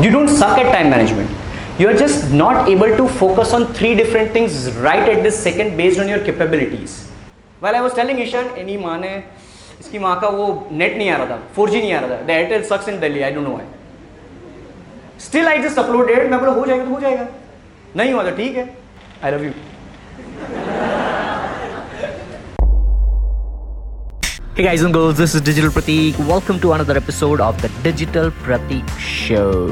You don't suck at time management. You're just not able to focus on three different things right at this second based on your capabilities. While I was telling Ishan, any माँ ने इसकी माँ का वो net नहीं आ रहा था 4G नहीं आ रहा था the Airtel sucks in Delhi I don't know why still I just uploaded मैं बोला हो जाएगा तो हो जाएगा नहीं हुआ तो ठीक है I love you Hey guys and girls, this is Digital Pratik. Welcome to another episode of the Digital Pratik Show.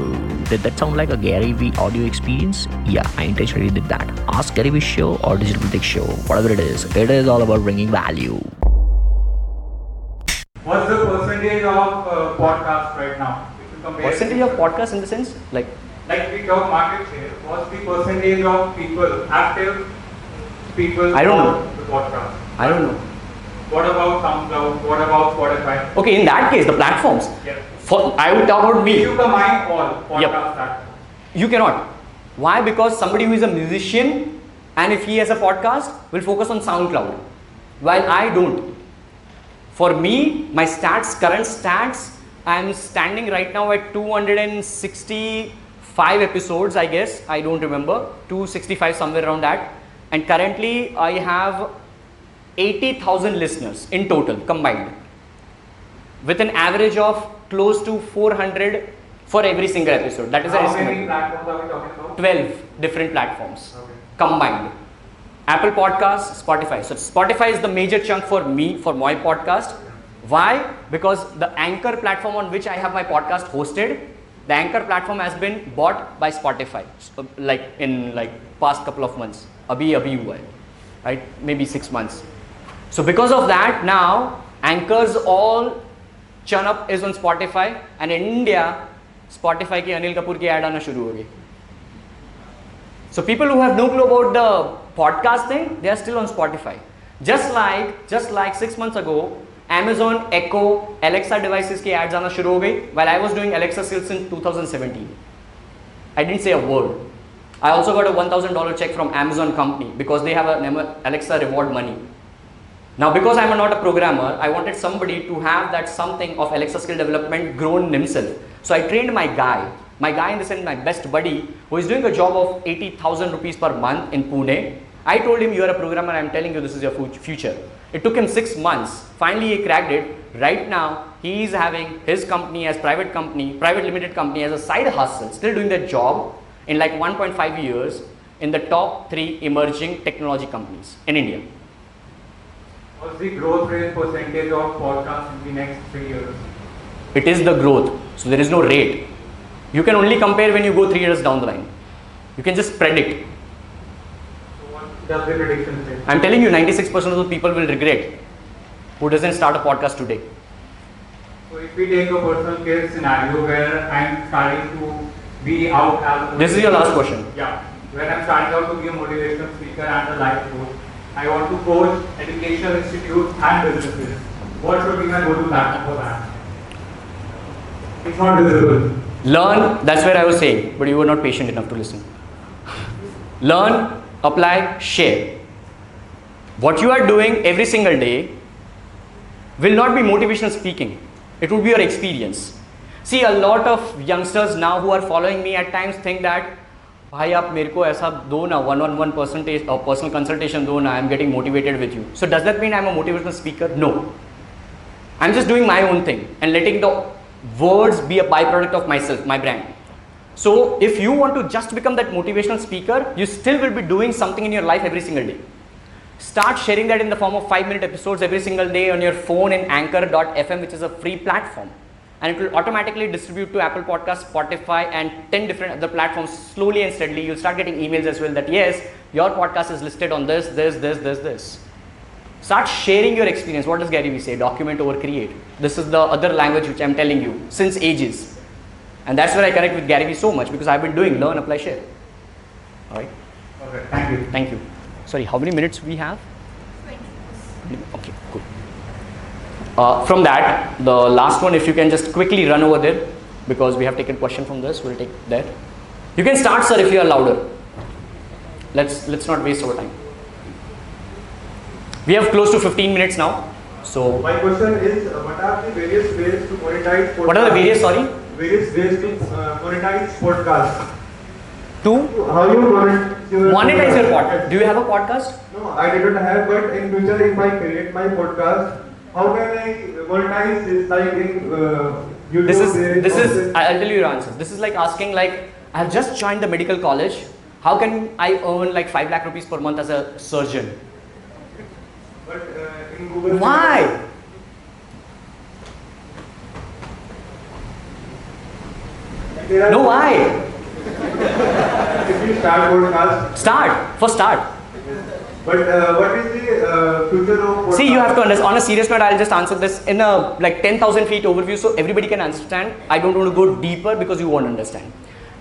Did that sound like a Gary Vee audio experience? Yeah, I intentionally did that. Ask Gary Vee Show or Digital Pratik Show, whatever it is. It is all about bringing value. What's the percentage of uh, podcasts right now? If you compare Percentage of podcasts in the sense like like we talk market share, what's the percentage of people, active people I don't on know. the podcast? I don't know. What about SoundCloud? What about Spotify? Okay, in that case, the platforms. Yeah. For I would talk about me. you combine all podcast Yep. platforms, You cannot. Why? Because somebody who is a musician and if he has a podcast will focus on SoundCloud, while I don't. For me, my stats, current stats, I'm standing right now at 265 episodes, I guess. I don't remember. 265, somewhere around that. And currently, I have 80,000 listeners in total combined with an average of close to 400 for every single episode. That is how many estimate. platforms are we talking about? 12 different platforms Okay. combined. Apple Podcasts, Spotify. So Spotify is the major chunk for me for my podcast. Why? Because the Anchor platform on which I have my podcast hosted, the Anchor platform has been bought by Spotify. So, like in like past couple of months. Abhi abhi hua hai, right? Maybe six months. So because of that now anchors all churn up is on Spotify and in India Spotify ki Anil Kapoor ki ad aana shuru hogi. So people who have no clue about the podcast thing, they are still on Spotify. Just like just like six months ago, Amazon Echo Alexa devices ki ads aana shuru ho while I was doing Alexa sales in 2017. I didn't say a word. I also got a $1,000 check from Amazon company because they have an Alexa reward money. Now, because I'm not a programmer, I wanted somebody to have that something of Alexa skill development grown himself. So I trained my guy, my guy in the sense, my best buddy, who is doing a job of 80,000 rupees per month in Pune. I told him, You're a programmer, I'm telling you this is your future. It took him six months. Finally, he cracked it. Right now, he is having his company as private company, private limited company as a side hustle, still doing that job in like 1.5 years in the top three emerging technology companies in India. What's the growth rate percentage of podcasts in the next three years? it is the growth so there is no rate you can only compare when you go three years down the line you can just predict So what does the prediction say? i'm telling you 96% of the people will regret who doesn't start a podcast today So if we take a personal case scenario where I'm starting to be out as a This is your last question. Yeah. When I'm starting out to be a motivational speaker and a life coach, I want to coach educational institutes and businesses. What should be my go-to platform for that? It's not visible. learn that's where i was saying but you were not patient enough to listen learn apply share what you are doing every single day will not be motivational speaking it will be your experience see a lot of youngsters now who are following me at times think that भाई, आप मेरे को ऐसा दो ना one on one percentage personal consultation दो ना I am getting motivated with you so does that mean I am a motivational speaker no I am just doing my own thing and letting the words be a by product of my self my brand so if you want to just become that motivational speaker you still will be doing something in your life every single day start sharing that in the form of five minute episode every single day on your phone in anchor dot F M which is a free platform And it will automatically distribute to Apple Podcasts, Spotify, and 10 different other platforms slowly and steadily. You'll start getting emails as well that yes, your podcast is listed on this, this, this, this, this. Start sharing your experience. What does Gary Vee say? Document over create. This is the other language which I'm telling you since ages. And that's where I connect with Gary Vee so much because I've been doing learn, apply, share. All right. Okay, thank you. Thank you. Sorry, how many minutes we have? 20. Okay, cool. Uh, from that, the last one, if you can just quickly run over there because we have taken question from this, we'll take that. You can start, sir, if you are louder. Let's let's not waste our time. We have close to 15 minutes now. So, My question is, uh, what are the various ways to monetize? what are the various? Sorry. various ways to uh, monetize podcast. To How you monetize your monetize your podcast. Do you have a podcast? No, I didn't have, but in future, if I create my podcast, how can I monetize this? Like in uh, YouTube. This is this is I'll tell you your answer. This is like asking like I have just joined the medical college. How can I earn like five lakh rupees per month as a surgeon? But uh, in Google. Why? No, why? If you start podcast, Start for start. but uh, what is the uh, future of podcast? See, you have to understand. On a serious note, I'll just answer this in a like 10,000 feet overview so everybody can understand. I don't want to go deeper because you won't understand.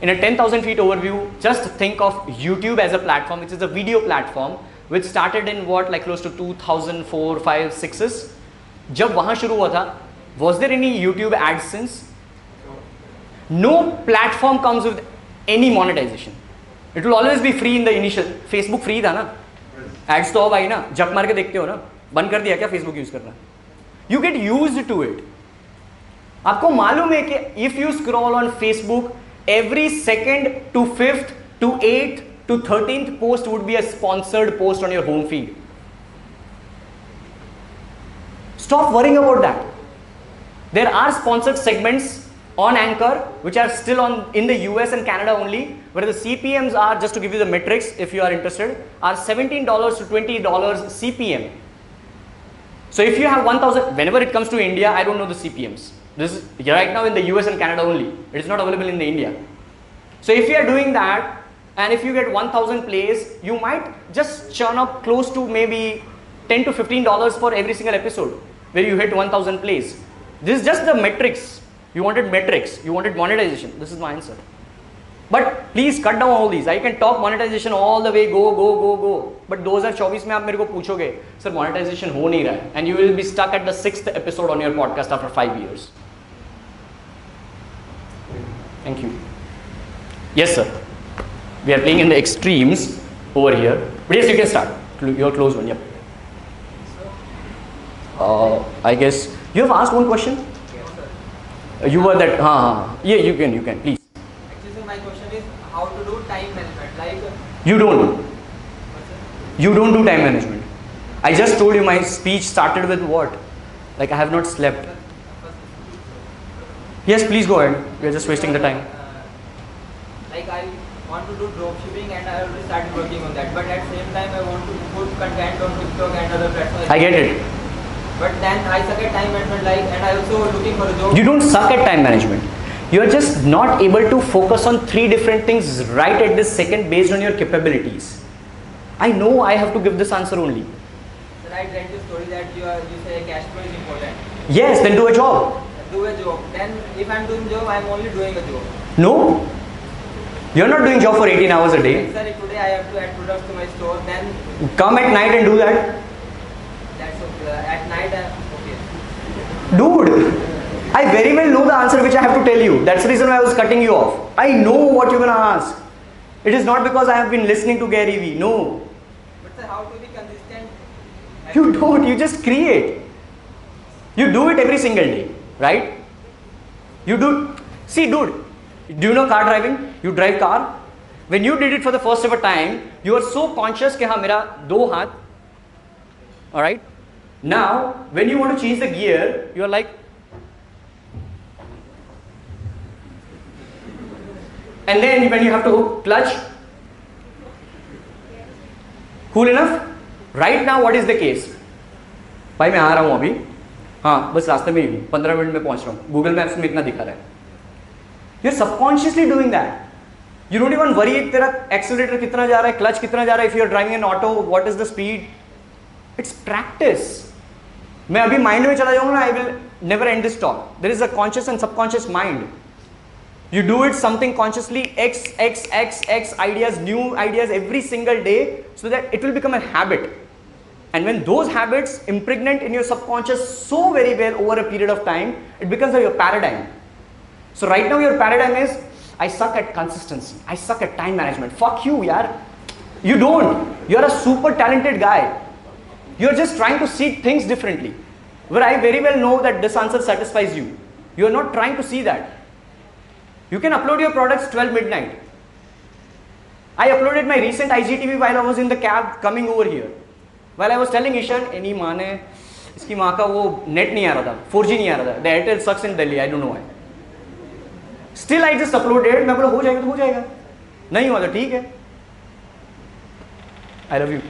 In a 10,000 feet overview, just think of YouTube as a platform, which is a video platform, which started in what like close to 2004, 5, 6s. जब वहाँ शुरू हुआ था, was there any YouTube AdSense? No platform comes with any monetization. It will always be free in the initial. Facebook free था ना? Ads तो आई ना जब मार के देखते हो ना। बंद कर दिया क्या फेसबुक यूज़ करना you get use to it आपको मालूम है कि if you scroll on Facebook every second to fifth to eight to thirteenth post would be a sponsored post on your home feed stop worrying about that. There are sponsored segments on anchor which are still on in the us and canada only where the cpms are just to give you the metrics if you are interested are $17 to $20 cpm so if you have 1000 whenever it comes to india i don't know the cpms this is right now in the us and canada only. It is not available in the india. So if you are doing that and if you get 1000 plays you might just churn up close to maybe 10 to 15 dollars for every single episode where you hit 1000 plays. This is just the metrics you wanted metrics you wanted monetization this is my answer but please cut down all these i can talk monetization all the way go go go go but 2024 में आप मेरे को पूछोगे sir monetization हो नहीं रहा है and you will be stuck at the sixth episode on your podcast after five years thank you yes sir we are playing in the extremes over here but yes you can start Cl- your close one yep uh, I guess you have asked one question Uh, you were that हाँ हाँ yeah you can you can please Actually, sir, my question is how to do time management. Like, you don't? You don't do time management. I just told you my speech started with what? Like I have not slept. Yes, please go ahead. We are just wasting the time. Uh, like I want to do drop shipping and I already started working on that. But at same time, I want to put content on TikTok and other platforms. I get it. But then I suck at time management. Like, and I also looking for a job. You don't suck at time management. You are just not able to focus on three different things right at this second based on your capabilities. I know I have to give this answer only. Sir, I read the story that you are you say cash flow is important. Yes, then do a job. Do a job. Then if I'm doing job, I'm only doing a job. No. You're not doing job for 18 hours a day. Sir, if today I have to add products to my store, then Come at night and do that. that's okay. Uh, at night, I'm okay. Dude, I very well know the answer which I have to tell you. That's the reason why I was cutting you off. I know what you're gonna ask. It is not because I have been listening to Gary Vee. No. But sir, how to be consistent? You don't, you just create. You do it every single day, right? You do see, dude, do you know car driving? You drive car? When you did it for the first ever time, you are so conscious कि हाँ मेरा दो हाथ Alright? Now, when you want to change the gear, you are like and then when you have to clutch cool enough right now what is the case भाई मैं आ रहा हूँ अभी हाँ बस रास्ते में ही हूँ पंद्रह मिनट में पहुंच रहा हूँ गूगल मैप्स में इतना दिखा रहा है you subconsciously doing that you don't even worry तेरा एक्सेलरेटर कितना जा रहा है क्लच कितना जा रहा है if you are driving N auto what is the speed it's practice मैं अभी माइंड में चला जाऊंगा ना I will never end this talk there is a conscious and subconscious mind you do it something consciously x x x x ideas new ideas every single day so that it will become a habit and when those habits impregnate in your subconscious so very well over a period of time it becomes your paradigm so right now your paradigm is i suck at consistency i suck at time management fuck you yaar you don't you're a super talented guy you're just trying to see things differently where i very well know that this answer satisfies you you're not trying to see that You can upload your products 12 midnight. I uploaded my recent IGTV while I was in the cab coming over here. While I was telling Ishan, any माँ ने इसकी माँ का वो net नहीं आ रहा था 4G नहीं आ रहा था the Airtel sucks in Delhi I don't know why still I just uploaded मैं बोला हो जाएगा तो हो जाएगा नहीं हुआ तो ठीक है I love you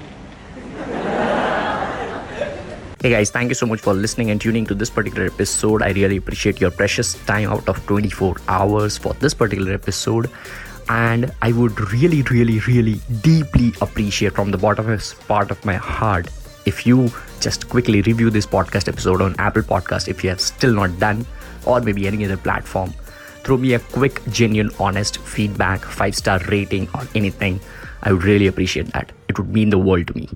Hey guys, thank you so much for listening and tuning to this particular episode. I really appreciate your precious time out of 24 hours for this particular episode. And I would really, really, really deeply appreciate from the bottomest part of my heart if you just quickly review this podcast episode on Apple Podcast if you have still not done, or maybe any other platform. Throw me a quick, genuine, honest feedback, five star rating, or anything. I would really appreciate that. It would mean the world to me.